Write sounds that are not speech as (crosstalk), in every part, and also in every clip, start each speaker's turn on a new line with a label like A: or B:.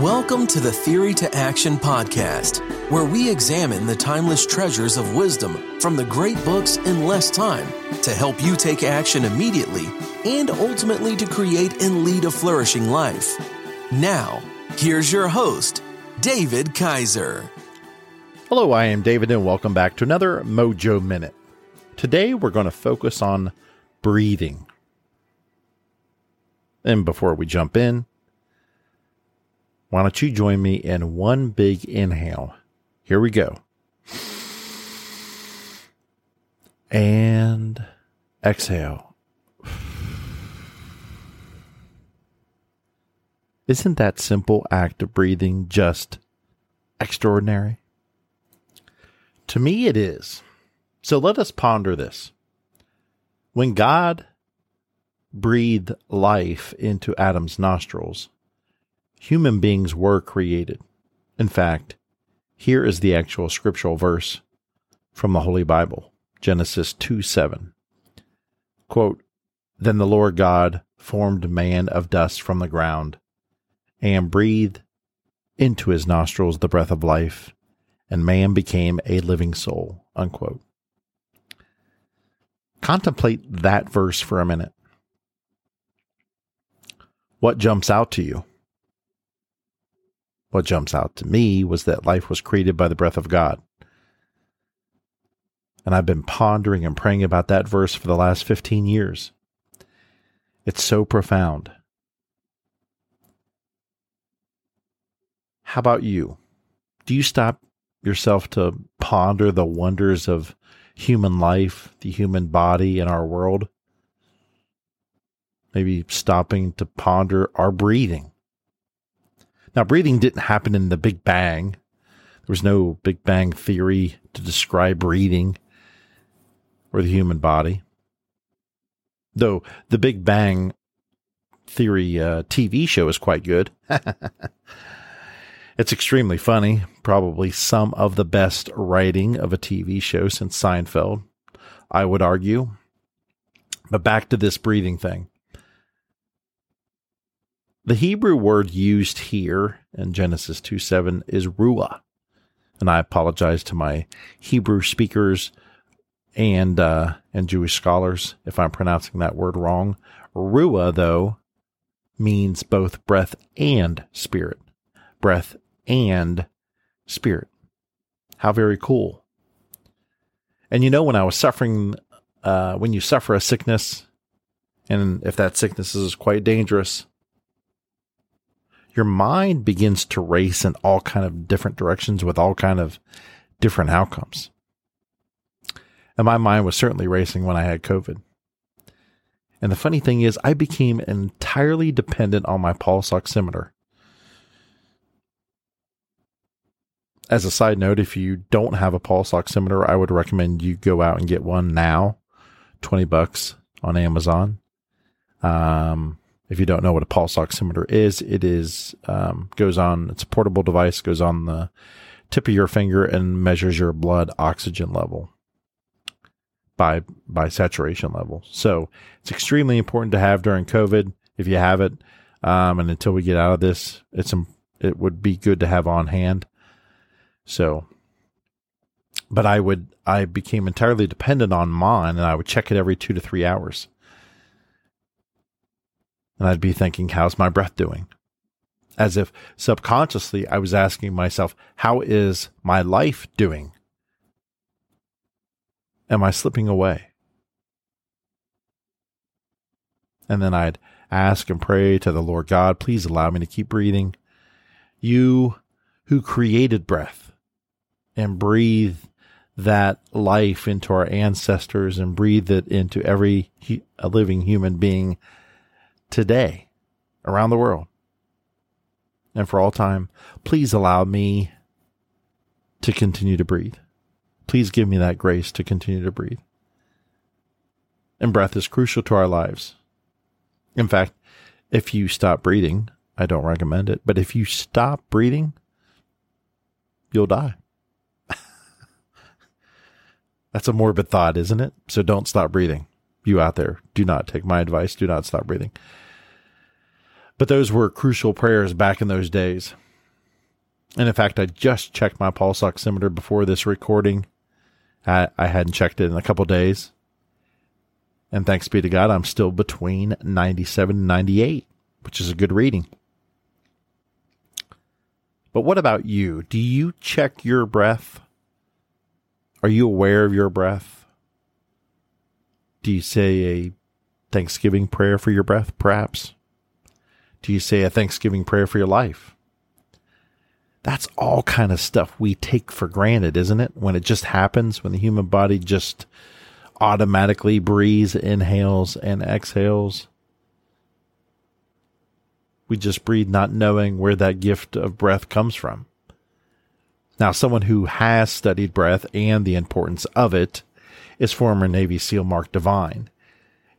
A: Welcome to the Theory to Action podcast, where we examine the timeless treasures of wisdom from the great books in less time to help you take action immediately and ultimately to create and lead a flourishing life. Now, here's your host, David Kaiser.
B: Hello, I am David, and welcome back to another Mojo Minute. Today, we're going to focus on breathing. And before we jump in, why don't you join me in one big inhale? Here we go. And exhale. Isn't that simple act of breathing just extraordinary? To me, it is. So let us ponder this. When God breathed life into Adam's nostrils, human beings were created. In fact, here is the actual scriptural verse from the Holy Bible Genesis 2 7. Quote, Then the Lord God formed man of dust from the ground and breathed into his nostrils the breath of life, and man became a living soul. Unquote. Contemplate that verse for a minute. What jumps out to you? What jumps out to me was that life was created by the breath of God. And I've been pondering and praying about that verse for the last 15 years. It's so profound. How about you? Do you stop yourself to ponder the wonders of human life, the human body, and our world? Maybe stopping to ponder our breathing. Now, breathing didn't happen in the Big Bang. There was no Big Bang theory to describe breathing or the human body. Though the Big Bang Theory uh, TV show is quite good. (laughs) it's extremely funny, probably some of the best writing of a TV show since Seinfeld, I would argue. But back to this breathing thing. The Hebrew word used here in Genesis 2 7 is ruah. And I apologize to my Hebrew speakers and uh, and Jewish scholars if I'm pronouncing that word wrong. Ruah, though, means both breath and spirit. Breath and spirit. How very cool. And you know, when I was suffering, uh, when you suffer a sickness, and if that sickness is quite dangerous, your mind begins to race in all kind of different directions with all kind of different outcomes. And my mind was certainly racing when I had COVID. And the funny thing is, I became entirely dependent on my pulse oximeter. As a side note, if you don't have a pulse oximeter, I would recommend you go out and get one now. 20 bucks on Amazon. Um, if you don't know what a pulse oximeter is, it is um, goes on. It's a portable device, goes on the tip of your finger and measures your blood oxygen level by by saturation level. So it's extremely important to have during COVID if you have it. Um, and until we get out of this, it's it would be good to have on hand. So, but I would I became entirely dependent on mine, and I would check it every two to three hours and I'd be thinking, how's my breath doing? As if subconsciously I was asking myself, how is my life doing? Am I slipping away? And then I'd ask and pray to the Lord God, please allow me to keep breathing. You who created breath and breathe that life into our ancestors and breathe it into every living human being today around the world and for all time, please allow me to continue to breathe. Please give me that grace to continue to breathe. And breath is crucial to our lives. In fact, if you stop breathing, I don't recommend it, but if you stop breathing, you'll die. (laughs) That's a morbid thought, isn't it? So don't stop breathing. You out there, do not take my advice. Do not stop breathing. But those were crucial prayers back in those days. And in fact, I just checked my pulse oximeter before this recording. I, I hadn't checked it in a couple days. And thanks be to God, I'm still between 97 and 98, which is a good reading. But what about you? Do you check your breath? Are you aware of your breath? Do you say a Thanksgiving prayer for your breath, perhaps? Do you say a Thanksgiving prayer for your life? That's all kind of stuff we take for granted, isn't it? When it just happens, when the human body just automatically breathes, inhales, and exhales. We just breathe not knowing where that gift of breath comes from. Now, someone who has studied breath and the importance of it is former Navy SEAL Mark Divine.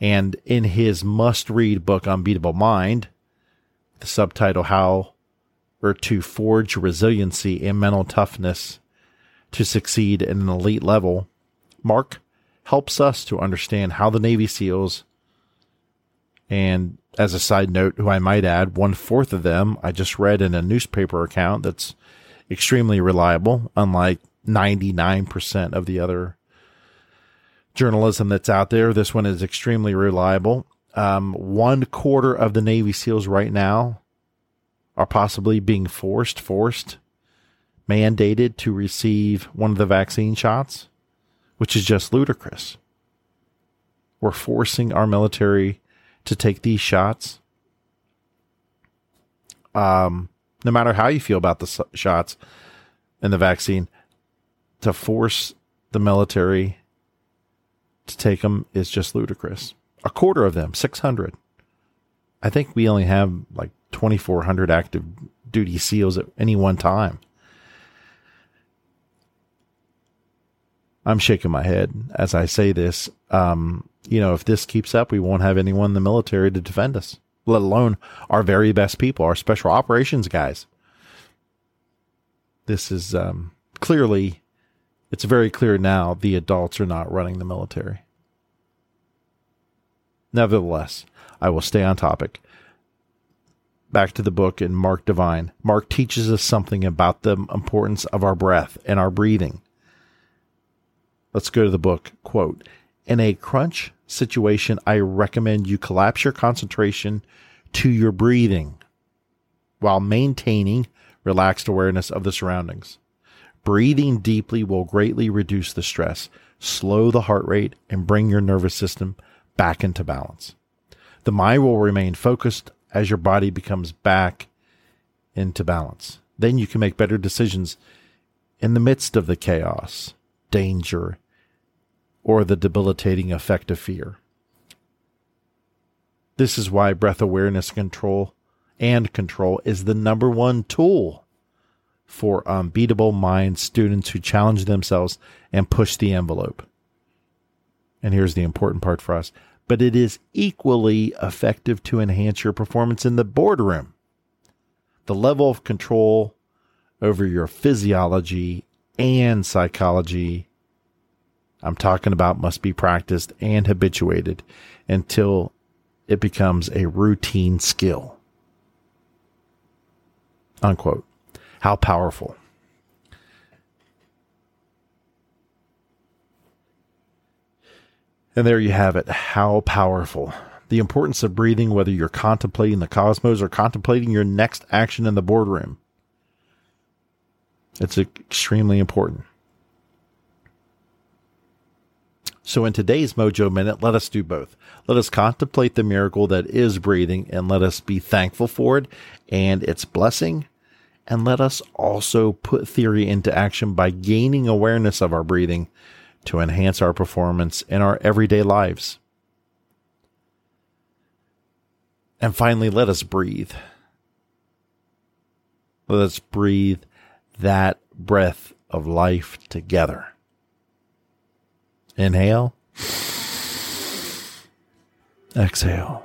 B: And in his must read book, Unbeatable Mind, the subtitle, How or to Forge Resiliency and Mental Toughness to Succeed at an Elite Level, Mark helps us to understand how the Navy SEALs, and as a side note, who I might add, one fourth of them I just read in a newspaper account that's extremely reliable, unlike 99% of the other journalism that's out there. This one is extremely reliable. Um, one quarter of the Navy SEALs right now are possibly being forced, forced, mandated to receive one of the vaccine shots which is just ludicrous. We're forcing our military to take these shots. Um, no matter how you feel about the shots and the vaccine, to force the military to take them is just ludicrous. A quarter of them, 600. I think we only have like 2,400 active duty SEALs at any one time. I'm shaking my head as I say this. Um, you know, if this keeps up, we won't have anyone in the military to defend us, let alone our very best people, our special operations guys. This is um, clearly, it's very clear now the adults are not running the military. Nevertheless, I will stay on topic. Back to the book in Mark Divine. Mark teaches us something about the importance of our breath and our breathing. Let's go to the book. Quote In a crunch situation, I recommend you collapse your concentration to your breathing while maintaining relaxed awareness of the surroundings. Breathing deeply will greatly reduce the stress, slow the heart rate, and bring your nervous system back into balance. The mind will remain focused as your body becomes back into balance. Then you can make better decisions in the midst of the chaos danger, or the debilitating effect of fear. This is why breath awareness control and control is the number one tool for um, unbeatable mind students who challenge themselves and push the envelope. And here's the important part for us, but it is equally effective to enhance your performance in the boardroom. The level of control over your physiology and psychology I'm talking about must be practiced and habituated until it becomes a routine skill. Unquote. How powerful. And there you have it. How powerful. The importance of breathing, whether you're contemplating the cosmos or contemplating your next action in the boardroom. It's extremely important. So, in today's Mojo Minute, let us do both. Let us contemplate the miracle that is breathing and let us be thankful for it and its blessing. And let us also put theory into action by gaining awareness of our breathing to enhance our performance in our everyday lives. And finally, let us breathe. Let us breathe that breath of life together. Inhale. Exhale.